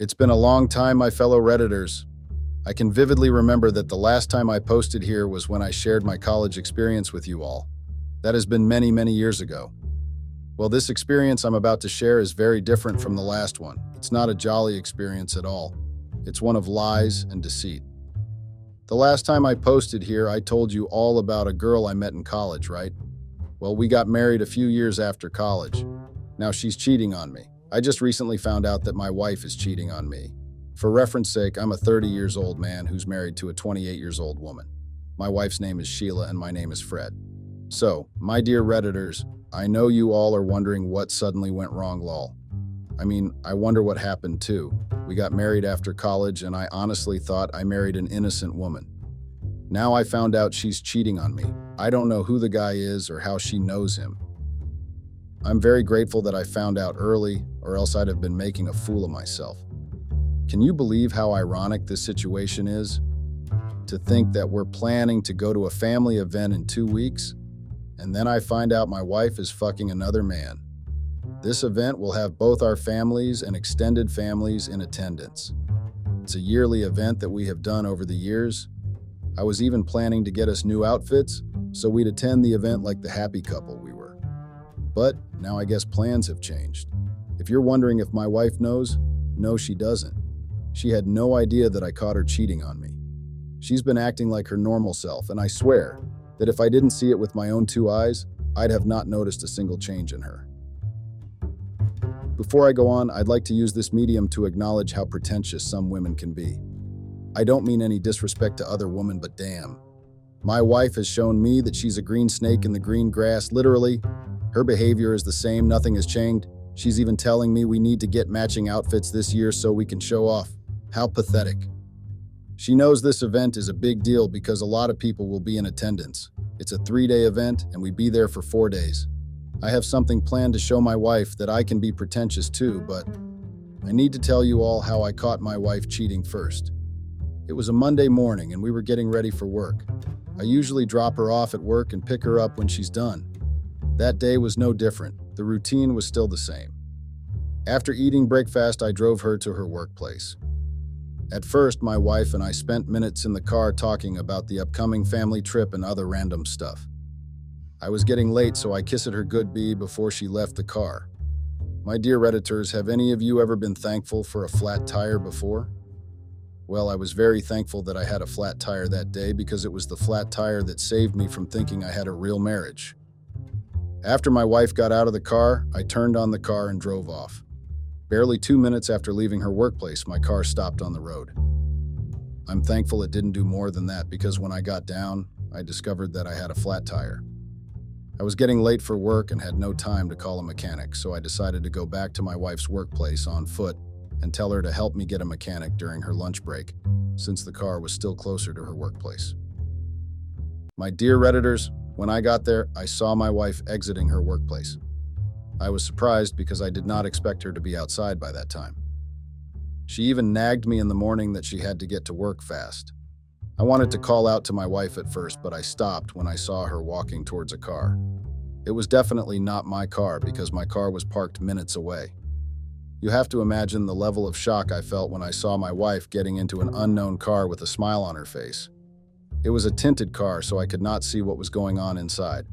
It's been a long time, my fellow Redditors. I can vividly remember that the last time I posted here was when I shared my college experience with you all. That has been many, many years ago. Well, this experience I'm about to share is very different from the last one. It's not a jolly experience at all. It's one of lies and deceit. The last time I posted here, I told you all about a girl I met in college, right? Well, we got married a few years after college. Now she's cheating on me. I just recently found out that my wife is cheating on me. For reference sake, I'm a 30 years old man who's married to a 28 years old woman. My wife's name is Sheila and my name is Fred. So, my dear Redditors, I know you all are wondering what suddenly went wrong, lol. I mean, I wonder what happened too. We got married after college, and I honestly thought I married an innocent woman. Now I found out she's cheating on me. I don't know who the guy is or how she knows him. I'm very grateful that I found out early, or else I'd have been making a fool of myself. Can you believe how ironic this situation is? To think that we're planning to go to a family event in two weeks, and then I find out my wife is fucking another man. This event will have both our families and extended families in attendance. It's a yearly event that we have done over the years. I was even planning to get us new outfits so we'd attend the event like the happy couple we. But now I guess plans have changed. If you're wondering if my wife knows, no, she doesn't. She had no idea that I caught her cheating on me. She's been acting like her normal self, and I swear that if I didn't see it with my own two eyes, I'd have not noticed a single change in her. Before I go on, I'd like to use this medium to acknowledge how pretentious some women can be. I don't mean any disrespect to other women, but damn. My wife has shown me that she's a green snake in the green grass, literally. Her behavior is the same, nothing has changed. She's even telling me we need to get matching outfits this year so we can show off. How pathetic. She knows this event is a big deal because a lot of people will be in attendance. It's a three day event, and we'd be there for four days. I have something planned to show my wife that I can be pretentious too, but I need to tell you all how I caught my wife cheating first. It was a Monday morning and we were getting ready for work. I usually drop her off at work and pick her up when she's done. That day was no different. The routine was still the same. After eating breakfast, I drove her to her workplace. At first, my wife and I spent minutes in the car talking about the upcoming family trip and other random stuff. I was getting late, so I kissed her goodbye before she left the car. My dear Redditors, have any of you ever been thankful for a flat tire before? Well, I was very thankful that I had a flat tire that day because it was the flat tire that saved me from thinking I had a real marriage. After my wife got out of the car, I turned on the car and drove off. Barely two minutes after leaving her workplace, my car stopped on the road. I'm thankful it didn't do more than that because when I got down, I discovered that I had a flat tire. I was getting late for work and had no time to call a mechanic, so I decided to go back to my wife's workplace on foot and tell her to help me get a mechanic during her lunch break, since the car was still closer to her workplace. My dear Redditors, when I got there, I saw my wife exiting her workplace. I was surprised because I did not expect her to be outside by that time. She even nagged me in the morning that she had to get to work fast. I wanted to call out to my wife at first, but I stopped when I saw her walking towards a car. It was definitely not my car because my car was parked minutes away. You have to imagine the level of shock I felt when I saw my wife getting into an unknown car with a smile on her face. It was a tinted car, so I could not see what was going on inside.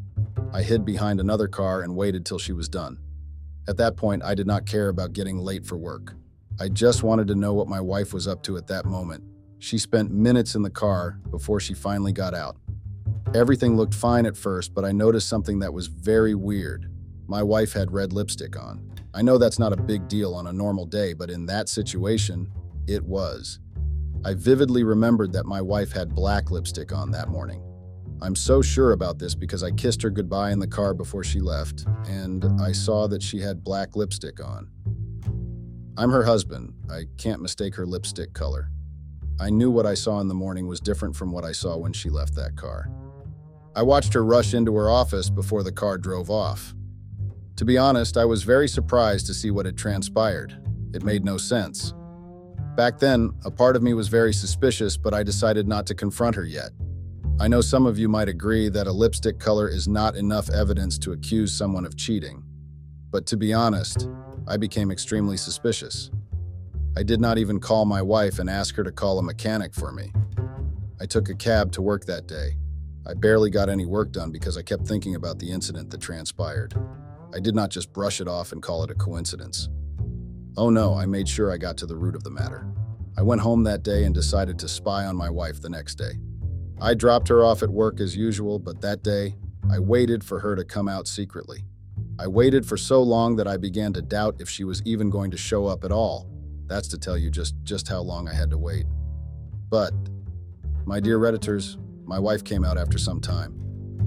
I hid behind another car and waited till she was done. At that point, I did not care about getting late for work. I just wanted to know what my wife was up to at that moment She spent minutes in the car before she finally got out. Everything looked fine at first, but I noticed something that was very weird. My wife had red lipstick on. I know that's not a big deal on a normal day, but in that situation, it was. I vividly remembered that my wife had black lipstick on that morning. I'm so sure about this because I kissed her goodbye in the car before she left, and I saw that she had black lipstick on. I'm her husband. I can't mistake her lipstick color. I knew what I saw in the morning was different from what I saw when she left that car. I watched her rush into her office before the car drove off. To be honest, I was very surprised to see what had transpired. It made no sense. Back then, a part of me was very suspicious, but I decided not to confront her yet. I know some of you might agree that a lipstick color is not enough evidence to accuse someone of cheating. But to be honest, I became extremely suspicious. I did not even call my wife and ask her to call a mechanic for me. I took a cab to work that day. I barely got any work done because I kept thinking about the incident that transpired. I did not just brush it off and call it a coincidence. Oh no, I made sure I got to the root of the matter. I went home that day and decided to spy on my wife the next day. I dropped her off at work as usual, but that day, I waited for her to come out secretly. I waited for so long that I began to doubt if she was even going to show up at all. That's to tell you just, just how long I had to wait. But, my dear Redditors, my wife came out after some time.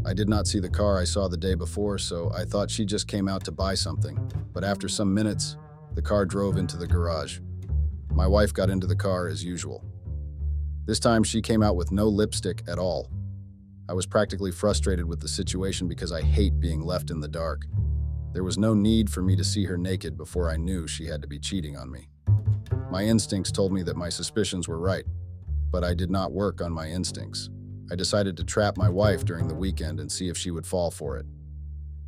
I did not see the car I saw the day before, so I thought she just came out to buy something. But after some minutes, the car drove into the garage. My wife got into the car as usual. This time, she came out with no lipstick at all. I was practically frustrated with the situation because I hate being left in the dark. There was no need for me to see her naked before I knew she had to be cheating on me. My instincts told me that my suspicions were right, but I did not work on my instincts. I decided to trap my wife during the weekend and see if she would fall for it.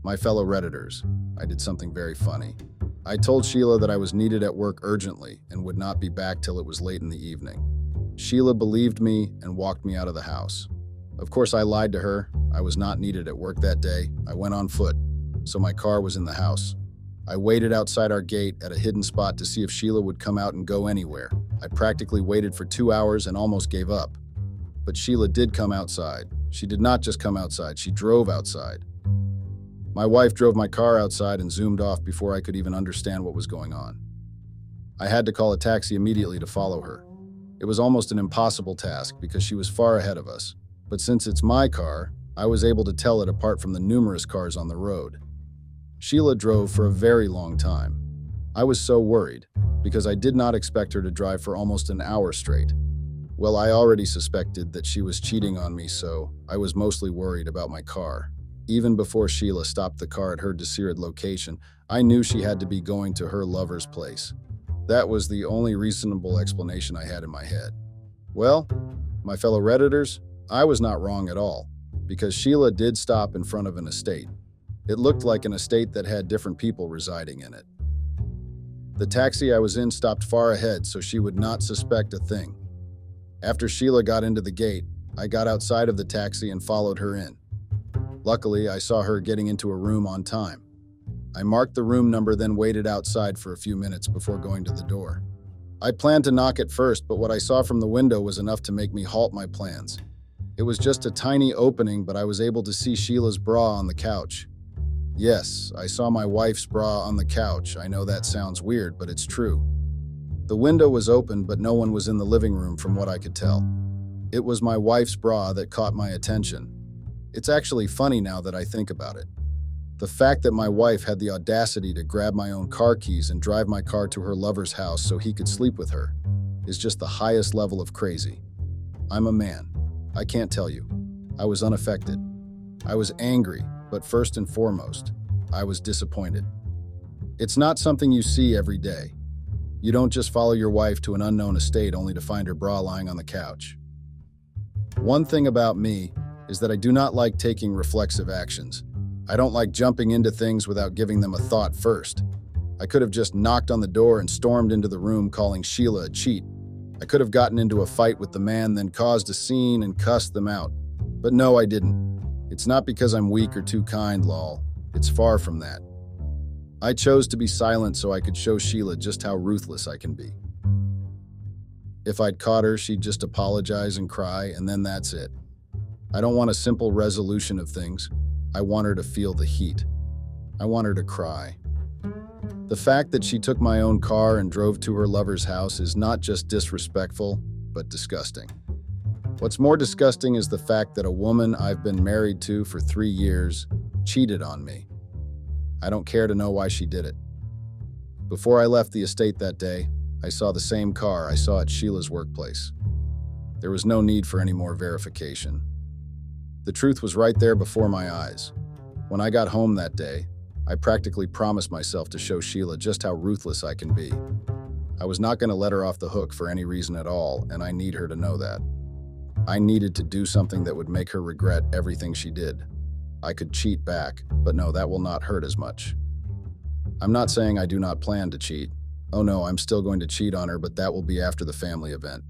My fellow Redditors, I did something very funny. I told Sheila that I was needed at work urgently and would not be back till it was late in the evening. Sheila believed me and walked me out of the house. Of course, I lied to her. I was not needed at work that day. I went on foot, so my car was in the house. I waited outside our gate at a hidden spot to see if Sheila would come out and go anywhere. I practically waited for two hours and almost gave up. But Sheila did come outside. She did not just come outside, she drove outside. My wife drove my car outside and zoomed off before I could even understand what was going on. I had to call a taxi immediately to follow her. It was almost an impossible task because she was far ahead of us. But since it's my car, I was able to tell it apart from the numerous cars on the road. Sheila drove for a very long time. I was so worried because I did not expect her to drive for almost an hour straight. Well, I already suspected that she was cheating on me, so I was mostly worried about my car. Even before Sheila stopped the car at her Desired location, I knew she had to be going to her lover's place. That was the only reasonable explanation I had in my head. Well, my fellow Redditors, I was not wrong at all, because Sheila did stop in front of an estate. It looked like an estate that had different people residing in it. The taxi I was in stopped far ahead, so she would not suspect a thing. After Sheila got into the gate, I got outside of the taxi and followed her in. Luckily, I saw her getting into a room on time. I marked the room number, then waited outside for a few minutes before going to the door. I planned to knock at first, but what I saw from the window was enough to make me halt my plans. It was just a tiny opening, but I was able to see Sheila's bra on the couch. Yes, I saw my wife's bra on the couch. I know that sounds weird, but it's true. The window was open, but no one was in the living room from what I could tell. It was my wife's bra that caught my attention. It's actually funny now that I think about it. The fact that my wife had the audacity to grab my own car keys and drive my car to her lover's house so he could sleep with her is just the highest level of crazy. I'm a man. I can't tell you. I was unaffected. I was angry, but first and foremost, I was disappointed. It's not something you see every day. You don't just follow your wife to an unknown estate only to find her bra lying on the couch. One thing about me is that I do not like taking reflexive actions. I don't like jumping into things without giving them a thought first. I could have just knocked on the door and stormed into the room calling Sheila a cheat. I could have gotten into a fight with the man, then caused a scene and cussed them out. But no, I didn't. It's not because I'm weak or too kind, lol. It's far from that. I chose to be silent so I could show Sheila just how ruthless I can be. If I'd caught her, she'd just apologize and cry, and then that's it. I don't want a simple resolution of things. I want her to feel the heat. I want her to cry. The fact that she took my own car and drove to her lover's house is not just disrespectful, but disgusting. What's more disgusting is the fact that a woman I've been married to for three years cheated on me. I don't care to know why she did it. Before I left the estate that day, I saw the same car I saw at Sheila's workplace. There was no need for any more verification. The truth was right there before my eyes. When I got home that day, I practically promised myself to show Sheila just how ruthless I can be. I was not going to let her off the hook for any reason at all, and I need her to know that. I needed to do something that would make her regret everything she did. I could cheat back, but no, that will not hurt as much. I'm not saying I do not plan to cheat. Oh no, I'm still going to cheat on her, but that will be after the family event.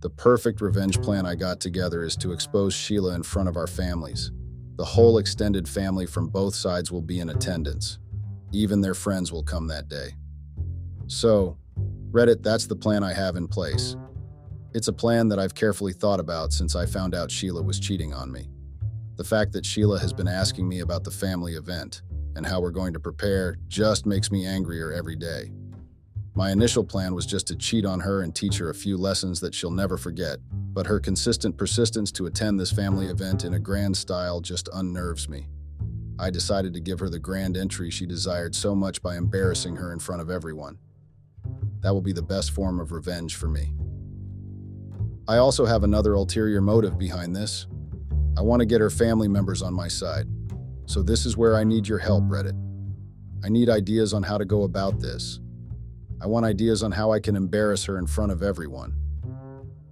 The perfect revenge plan I got together is to expose Sheila in front of our families. The whole extended family from both sides will be in attendance. Even their friends will come that day. So, Reddit, that's the plan I have in place. It's a plan that I've carefully thought about since I found out Sheila was cheating on me. The fact that Sheila has been asking me about the family event and how we're going to prepare just makes me angrier every day. My initial plan was just to cheat on her and teach her a few lessons that she'll never forget, but her consistent persistence to attend this family event in a grand style just unnerves me. I decided to give her the grand entry she desired so much by embarrassing her in front of everyone. That will be the best form of revenge for me. I also have another ulterior motive behind this. I want to get her family members on my side. So this is where I need your help, Reddit. I need ideas on how to go about this. I want ideas on how I can embarrass her in front of everyone.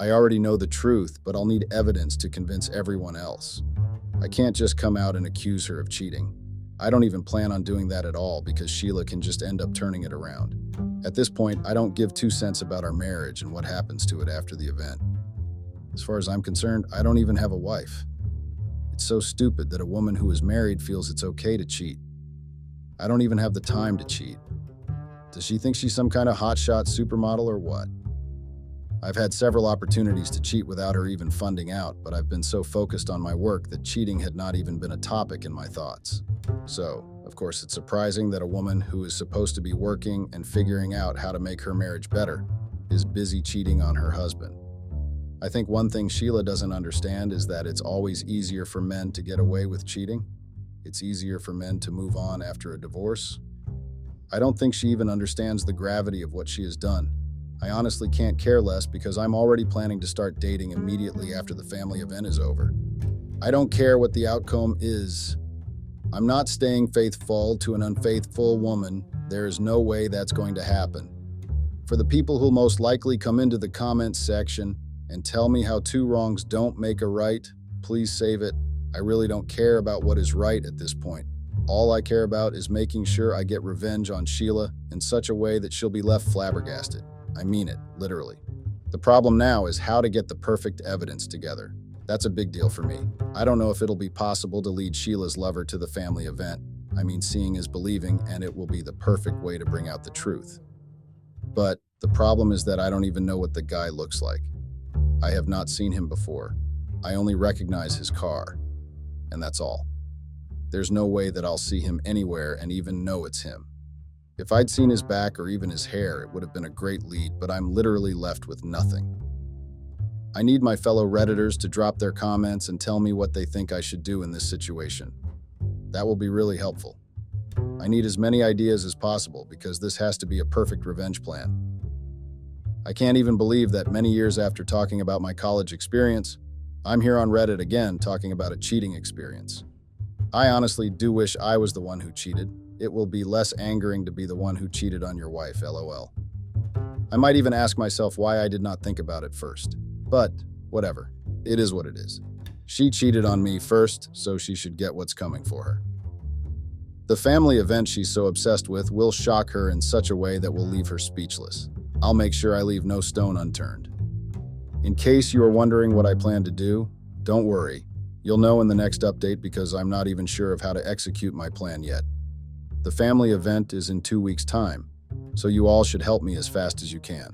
I already know the truth, but I'll need evidence to convince everyone else. I can't just come out and accuse her of cheating. I don't even plan on doing that at all because Sheila can just end up turning it around. At this point, I don't give two cents about our marriage and what happens to it after the event. As far as I'm concerned, I don't even have a wife. It's so stupid that a woman who is married feels it's okay to cheat. I don't even have the time to cheat. Does she think she's some kind of hotshot supermodel or what? I've had several opportunities to cheat without her even funding out, but I've been so focused on my work that cheating had not even been a topic in my thoughts. So, of course, it's surprising that a woman who is supposed to be working and figuring out how to make her marriage better is busy cheating on her husband. I think one thing Sheila doesn't understand is that it's always easier for men to get away with cheating. It's easier for men to move on after a divorce I don't think she even understands the gravity of what she has done. I honestly can't care less because I'm already planning to start dating immediately after the family event is over. I don't care what the outcome is. I'm not staying faithful to an unfaithful woman. There is no way that's going to happen. For the people who'll most likely come into the comments section and tell me how two wrongs don't make a right, please save it. I really don't care about what is right at this point. All I care about is making sure I get revenge on Sheila in such a way that she'll be left flabbergasted. I mean it, literally. The problem now is how to get the perfect evidence together. That's a big deal for me. I don't know if it'll be possible to lead Sheila's lover to the family event. I mean, seeing is believing, and it will be the perfect way to bring out the truth. But the problem is that I don't even know what the guy looks like. I have not seen him before. I only recognize his car, and that's all. There's no way that I'll see him anywhere and even know it's him. If I'd seen his back or even his hair, it would have been a great lead, but I'm literally left with nothing. I need my fellow Redditors to drop their comments and tell me what they think I should do in this situation. That will be really helpful. I need as many ideas as possible because this has to be a perfect revenge plan. I can't even believe that many years after talking about my college experience, I'm here on Reddit again talking about a cheating experience. I honestly do wish I was the one who cheated. It will be less angering to be the one who cheated on your wife, lol. I might even ask myself why I did not think about it first. But, whatever. It is what it is. She cheated on me first, so she should get what's coming for her. The family event she's so obsessed with will shock her in such a way that will leave her speechless. I'll make sure I leave no stone unturned. In case you are wondering what I plan to do, don't worry. You'll know in the next update because I'm not even sure of how to execute my plan yet. The family event is in two weeks' time, so you all should help me as fast as you can.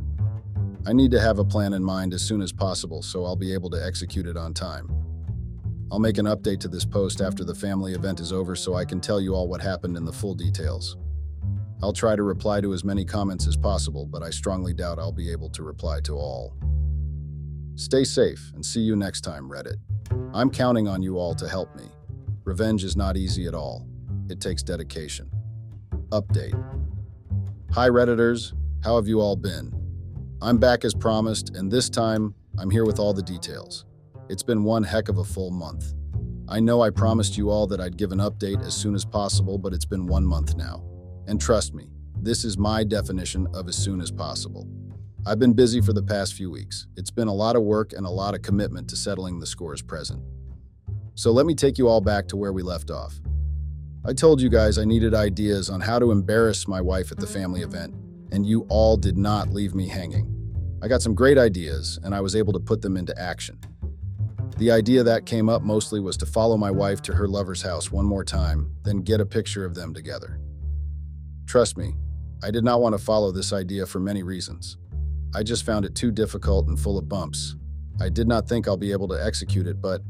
I need to have a plan in mind as soon as possible so I'll be able to execute it on time. I'll make an update to this post after the family event is over so I can tell you all what happened in the full details. I'll try to reply to as many comments as possible, but I strongly doubt I'll be able to reply to all. Stay safe and see you next time, Reddit. I'm counting on you all to help me. Revenge is not easy at all. It takes dedication. Update. Hi, Redditors. How have you all been? I'm back as promised, and this time, I'm here with all the details. It's been one heck of a full month. I know I promised you all that I'd give an update as soon as possible, but it's been one month now. And trust me, this is my definition of as soon as possible. I've been busy for the past few weeks. It's been a lot of work and a lot of commitment to settling the scores present. So let me take you all back to where we left off. I told you guys I needed ideas on how to embarrass my wife at the family event, and you all did not leave me hanging. I got some great ideas, and I was able to put them into action. The idea that came up mostly was to follow my wife to her lover's house one more time, then get a picture of them together. Trust me, I did not want to follow this idea for many reasons. I just found it too difficult and full of bumps. I did not think I'll be able to execute it, but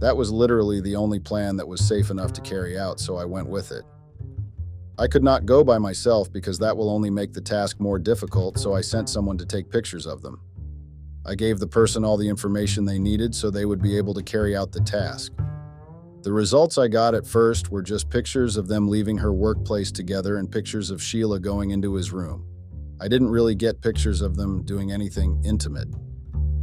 that was literally the only plan that was safe enough to carry out, so I went with it. I could not go by myself because that will only make the task more difficult, so I sent someone to take pictures of them. I gave the person all the information they needed so they would be able to carry out the task. The results I got at first were just pictures of them leaving her workplace together and pictures of Sheila going into his room. I didn't really get pictures of them doing anything intimate.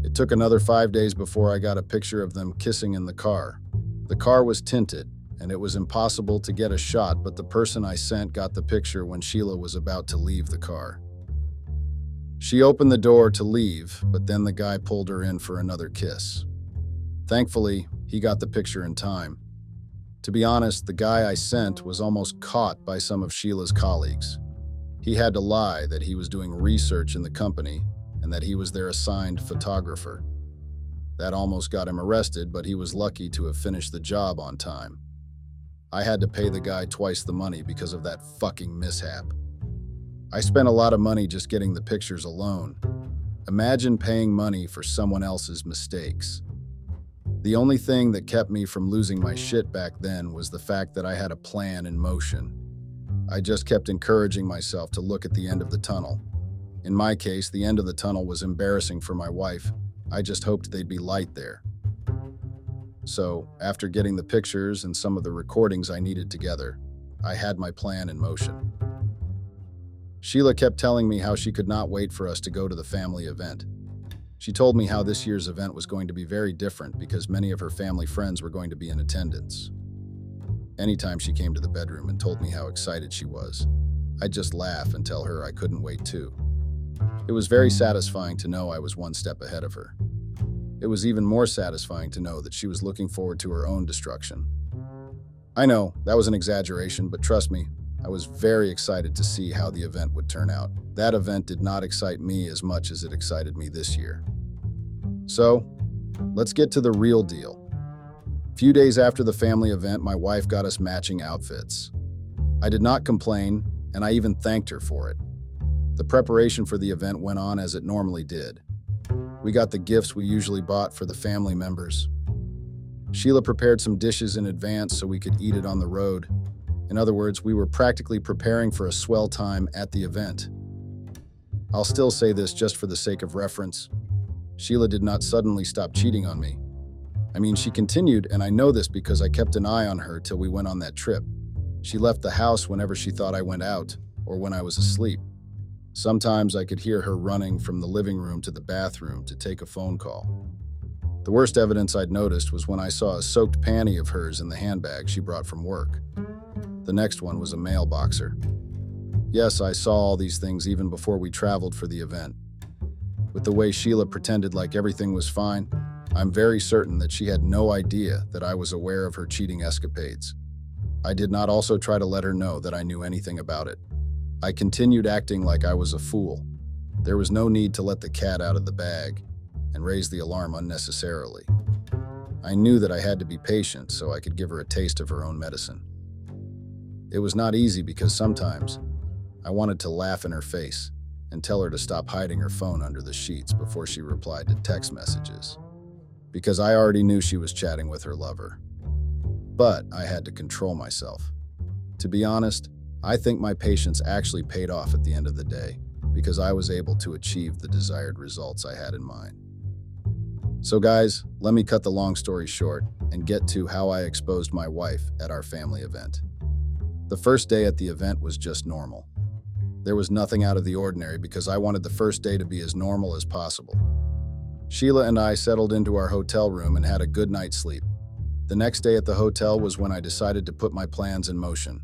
It took another five days before I got a picture of them kissing in the car. The car was tinted, and it was impossible to get a shot, but the person I sent got the picture when Sheila was about to leave the car. She opened the door to leave, but then the guy pulled her in for another kiss. Thankfully, he got the picture in time. To be honest, the guy I sent was almost caught by some of Sheila's colleagues. He had to lie that he was doing research in the company and that he was their assigned photographer. That almost got him arrested, but he was lucky to have finished the job on time. I had to pay the guy twice the money because of that fucking mishap. I spent a lot of money just getting the pictures alone. Imagine paying money for someone else's mistakes. The only thing that kept me from losing my shit back then was the fact that I had a plan in motion. I just kept encouraging myself to look at the end of the tunnel. In my case, the end of the tunnel was embarrassing for my wife. I just hoped they'd be light there. So, after getting the pictures and some of the recordings I needed together, I had my plan in motion. Sheila kept telling me how she could not wait for us to go to the family event. She told me how this year's event was going to be very different because many of her family friends were going to be in attendance. Anytime she came to the bedroom and told me how excited she was, I'd just laugh and tell her I couldn't wait too. It was very satisfying to know I was one step ahead of her. It was even more satisfying to know that she was looking forward to her own destruction. I know, that was an exaggeration, but trust me, I was very excited to see how the event would turn out. That event did not excite me as much as it excited me this year. So, let's get to the real deal. A few days after the family event, my wife got us matching outfits. I did not complain, and I even thanked her for it. The preparation for the event went on as it normally did. We got the gifts we usually bought for the family members. Sheila prepared some dishes in advance so we could eat it on the road. In other words, we were practically preparing for a swell time at the event. I'll still say this just for the sake of reference. Sheila did not suddenly stop cheating on me. I mean, she continued, and I know this because I kept an eye on her till we went on that trip. She left the house whenever she thought I went out, or when I was asleep. Sometimes I could hear her running from the living room to the bathroom to take a phone call. The worst evidence I'd noticed was when I saw a soaked panty of hers in the handbag she brought from work. The next one was a mailboxer. Yes, I saw all these things even before we traveled for the event. With the way Sheila pretended like everything was fine, I'm very certain that she had no idea that I was aware of her cheating escapades. I did not also try to let her know that I knew anything about it. I continued acting like I was a fool. There was no need to let the cat out of the bag and raise the alarm unnecessarily. I knew that I had to be patient so I could give her a taste of her own medicine. It was not easy because sometimes I wanted to laugh in her face, and tell her to stop hiding her phone under the sheets before she replied to text messages. Because I already knew she was chatting with her lover. But I had to control myself. To be honest, I think my patience actually paid off at the end of the day because I was able to achieve the desired results I had in mind. So, guys, let me cut the long story short and get to how I exposed my wife at our family event. The first day at the event was just normal. There was nothing out of the ordinary because I wanted the first day to be as normal as possible. Sheila and I settled into our hotel room and had a good night's sleep. The next day at the hotel was when I decided to put my plans in motion.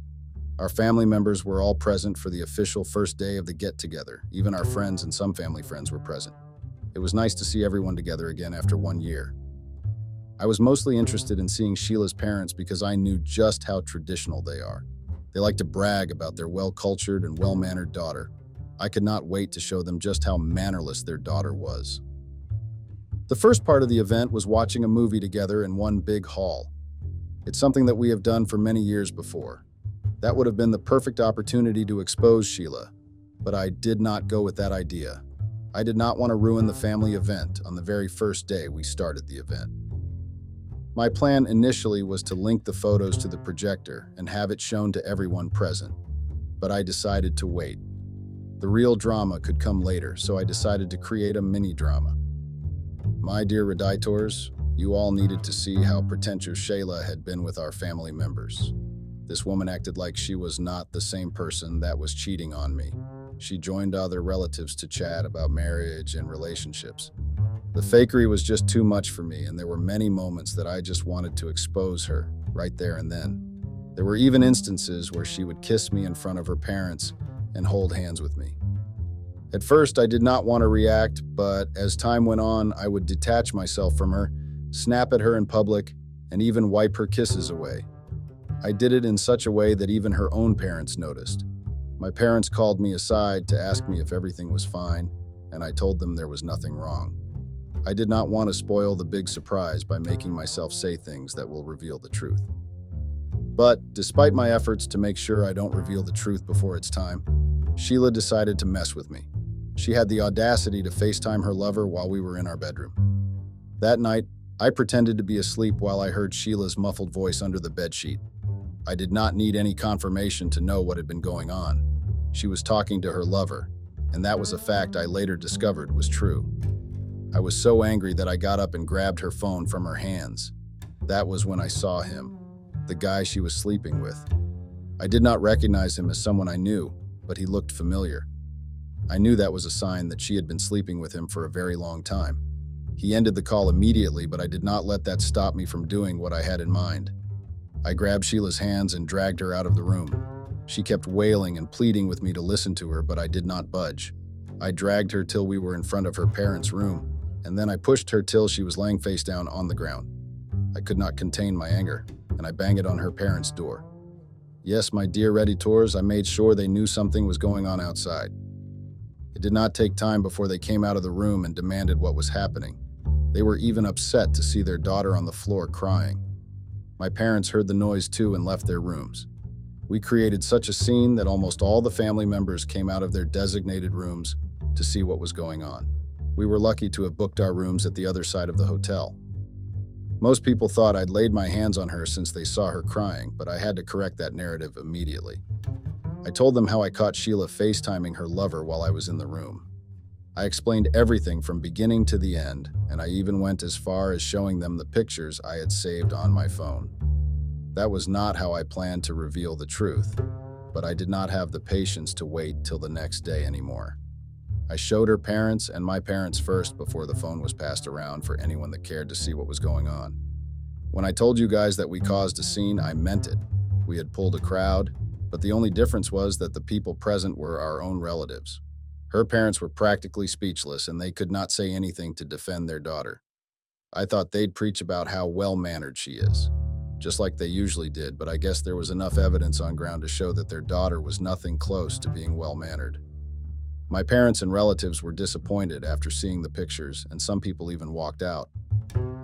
Our family members were all present for the official first day of the get together. Even our friends and some family friends were present. It was nice to see everyone together again after one year. I was mostly interested in seeing Sheila's parents because I knew just how traditional they are. They like to brag about their well cultured and well mannered daughter. I could not wait to show them just how mannerless their daughter was. The first part of the event was watching a movie together in one big hall. It's something that we have done for many years before. That would have been the perfect opportunity to expose Sheila, but I did not go with that idea. I did not want to ruin the family event on the very first day we started the event. My plan initially was to link the photos to the projector and have it shown to everyone present, but I decided to wait. The real drama could come later, so I decided to create a mini drama. My dear Redditors, you all needed to see how pretentious Sheila had been with our family members. This woman acted like she was not the same person that was cheating on me. She joined other relatives to chat about marriage and relationships. The fakery was just too much for me, and there were many moments that I just wanted to expose her, right there and then. There were even instances where she would kiss me in front of her parents and hold hands with me. At first, I did not want to react, but as time went on, I would detach myself from her, snap at her in public, and even wipe her kisses away. I did it in such a way that even her own parents noticed. My parents called me aside to ask me if everything was fine, and I told them there was nothing wrong. I did not want to spoil the big surprise by making myself say things that will reveal the truth. But despite my efforts to make sure I don't reveal the truth before it's time, Sheila decided to mess with me. She had the audacity to FaceTime her lover while we were in our bedroom. That night, I pretended to be asleep while I heard Sheila's muffled voice under the bedsheet. I did not need any confirmation to know what had been going on. She was talking to her lover, and that was a fact I later discovered was true. I was so angry that I got up and grabbed her phone from her hands. That was when I saw him, the guy she was sleeping with. I did not recognize him as someone I knew, but he looked familiar. I knew that was a sign that she had been sleeping with him for a very long time. He ended the call immediately, but I did not let that stop me from doing what I had in mind. I grabbed Sheila's hands and dragged her out of the room. She kept wailing and pleading with me to listen to her, but I did not budge. I dragged her till we were in front of her parents' room, and then I pushed her till she was laying face down on the ground. I could not contain my anger, and I banged it on her parents' door. Yes, my dear Redditors, I made sure they knew something was going on outside. It did not take time before they came out of the room and demanded what was happening. They were even upset to see their daughter on the floor crying. My parents heard the noise too and left their rooms. We created such a scene that almost all the family members came out of their designated rooms to see what was going on. We were lucky to have booked our rooms at the other side of the hotel. Most people thought I'd laid my hands on her since they saw her crying, but I had to correct that narrative immediately. I told them how I caught Sheila FaceTiming her lover while I was in the room. I explained everything from beginning to the end, and I even went as far as showing them the pictures I had saved on my phone. That was not how I planned to reveal the truth, but I did not have the patience to wait till the next day anymore. I showed her parents and my parents first before the phone was passed around for anyone that cared to see what was going on. When I told you guys that we caused a scene, I meant it. We had pulled a crowd, but the only difference was that the people present were our own relatives. Her parents were practically speechless and they could not say anything to defend their daughter. I thought they'd preach about how well mannered she is just like they usually did, but I guess there was enough evidence on ground to show that their daughter was nothing close to being well mannered. My parents and relatives were disappointed after seeing the pictures, and some people even walked out.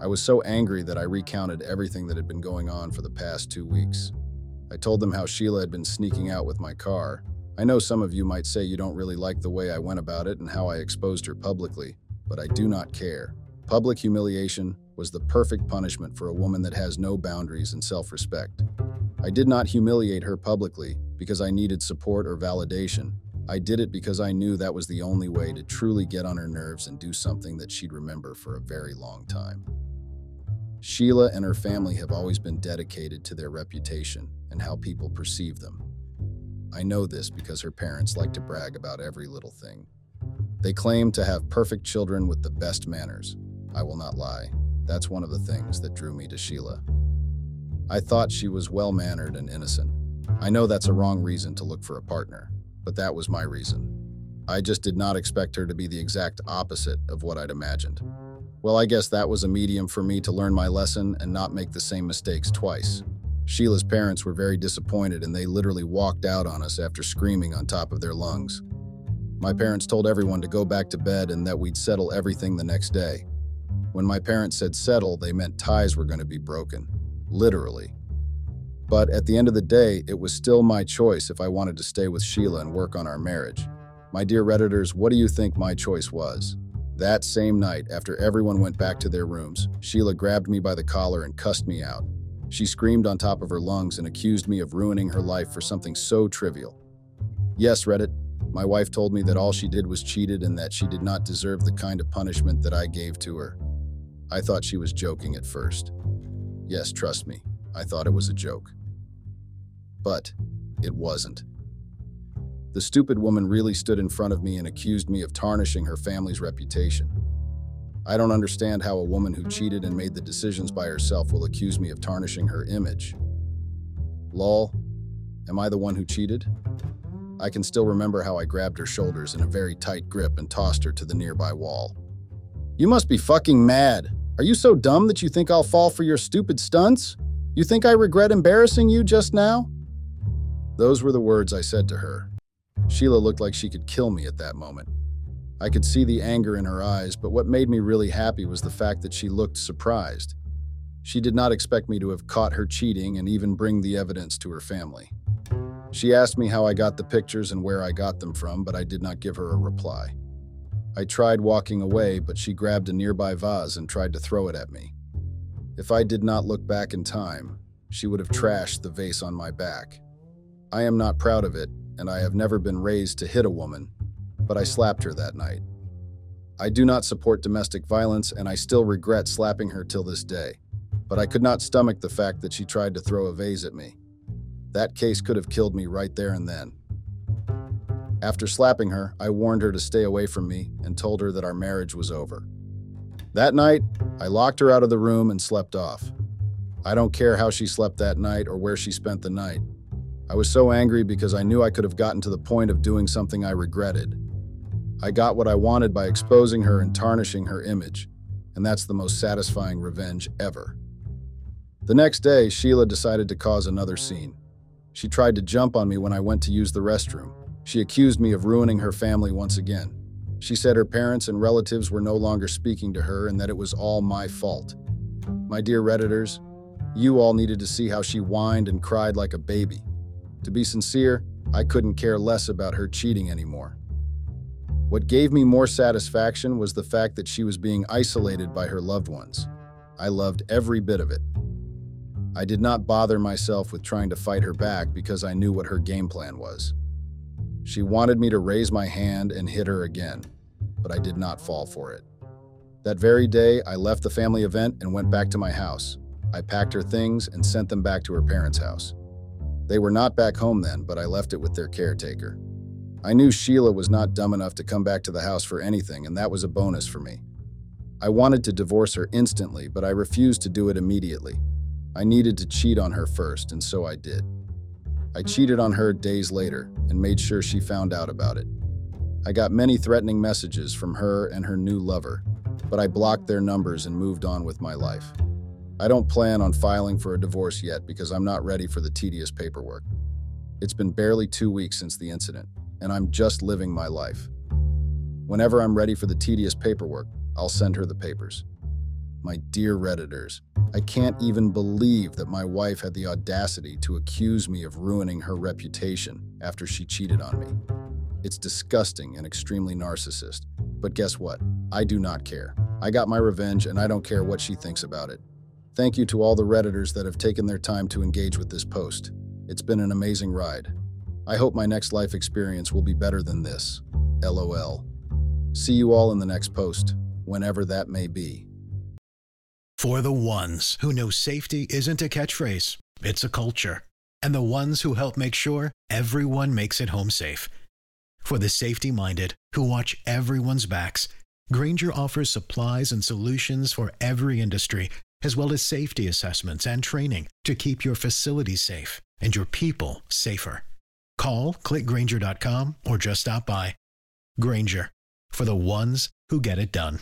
I was so angry that I recounted everything that had been going on for the past two weeks. I told them how Sheila had been sneaking out with my car. I know some of you might say you don't really like the way I went about it and how I exposed her publicly, but I do not care. Public humiliation was the perfect punishment for a woman that has no boundaries and self respect. I did not humiliate her publicly because I needed support or validation. I did it because I knew that was the only way to truly get on her nerves and do something that she'd remember for a very long time. Sheila and her family have always been dedicated to their reputation and how people perceive them. I know this because her parents like to brag about every little thing. They claim to have perfect children with the best manners. I will not lie, that's one of the things that drew me to Sheila. I thought she was well mannered and innocent. I know that's a wrong reason to look for a partner, but that was my reason. I just did not expect her to be the exact opposite of what I'd imagined. Well, I guess that was a medium for me to learn my lesson and not make the same mistakes twice. Sheila's parents were very disappointed and they literally walked out on us after screaming on top of their lungs. My parents told everyone to go back to bed and that we'd settle everything the next day. When my parents said settle, they meant ties were going to be broken. Literally. But at the end of the day, it was still my choice if I wanted to stay with Sheila and work on our marriage. My dear Redditors, what do you think my choice was? That same night, after everyone went back to their rooms, Sheila grabbed me by the collar and cussed me out. She screamed on top of her lungs and accused me of ruining her life for something so trivial. Yes, Reddit, my wife told me that all she did was cheated and that she did not deserve the kind of punishment that I gave to her. I thought she was joking at first. Yes, trust me, I thought it was a joke. But it wasn't. The stupid woman really stood in front of me and accused me of tarnishing her family's reputation. I don't understand how a woman who cheated and made the decisions by herself will accuse me of tarnishing her image. Lol, am I the one who cheated? I can still remember how I grabbed her shoulders in a very tight grip and tossed her to the nearby wall. You must be fucking mad. Are you so dumb that you think I'll fall for your stupid stunts? You think I regret embarrassing you just now? Those were the words I said to her. Sheila looked like she could kill me at that moment. I could see the anger in her eyes, but what made me really happy was the fact that she looked surprised. She did not expect me to have caught her cheating and even bring the evidence to her family. She asked me how I got the pictures and where I got them from, but I did not give her a reply. I tried walking away, but she grabbed a nearby vase and tried to throw it at me. If I did not look back in time, she would have trashed the vase on my back. I am not proud of it, and I have never been raised to hit a woman, but I slapped her that night. I do not support domestic violence, and I still regret slapping her till this day, but I could not stomach the fact that she tried to throw a vase at me. That case could have killed me right there and then. After slapping her, I warned her to stay away from me and told her that our marriage was over. That night, I locked her out of the room and slept off. I don't care how she slept that night or where she spent the night. I was so angry because I knew I could have gotten to the point of doing something I regretted. I got what I wanted by exposing her and tarnishing her image, and that's the most satisfying revenge ever. The next day, Sheila decided to cause another scene. She tried to jump on me when I went to use the restroom. She accused me of ruining her family once again. She said her parents and relatives were no longer speaking to her and that it was all my fault. My dear Redditors, you all needed to see how she whined and cried like a baby. To be sincere, I couldn't care less about her cheating anymore. What gave me more satisfaction was the fact that she was being isolated by her loved ones. I loved every bit of it. I did not bother myself with trying to fight her back because I knew what her game plan was. She wanted me to raise my hand and hit her again, but I did not fall for it. That very day, I left the family event and went back to my house. I packed her things and sent them back to her parents' house. They were not back home then, but I left it with their caretaker. I knew Sheila was not dumb enough to come back to the house for anything, and that was a bonus for me. I wanted to divorce her instantly, but I refused to do it immediately. I needed to cheat on her first, and so I did. I cheated on her days later and made sure she found out about it. I got many threatening messages from her and her new lover, but I blocked their numbers and moved on with my life. I don't plan on filing for a divorce yet because I'm not ready for the tedious paperwork. It's been barely two weeks since the incident, and I'm just living my life. Whenever I'm ready for the tedious paperwork, I'll send her the papers. My dear Redditors, I can't even believe that my wife had the audacity to accuse me of ruining her reputation after she cheated on me. It's disgusting and extremely narcissist. But guess what? I do not care. I got my revenge and I don't care what she thinks about it. Thank you to all the Redditors that have taken their time to engage with this post. It's been an amazing ride. I hope my next life experience will be better than this. LOL. See you all in the next post, whenever that may be. For the ones who know safety isn't a catchphrase, it's a culture. And the ones who help make sure everyone makes it home safe. For the safety minded who watch everyone's backs, Grainger offers supplies and solutions for every industry, as well as safety assessments and training to keep your facilities safe and your people safer. Call clickgrainger.com or just stop by. Grainger for the ones who get it done.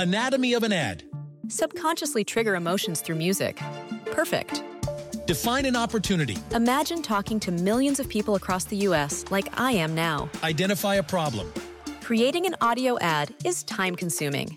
Anatomy of an ad. Subconsciously trigger emotions through music. Perfect. Define an opportunity. Imagine talking to millions of people across the US like I am now. Identify a problem. Creating an audio ad is time consuming.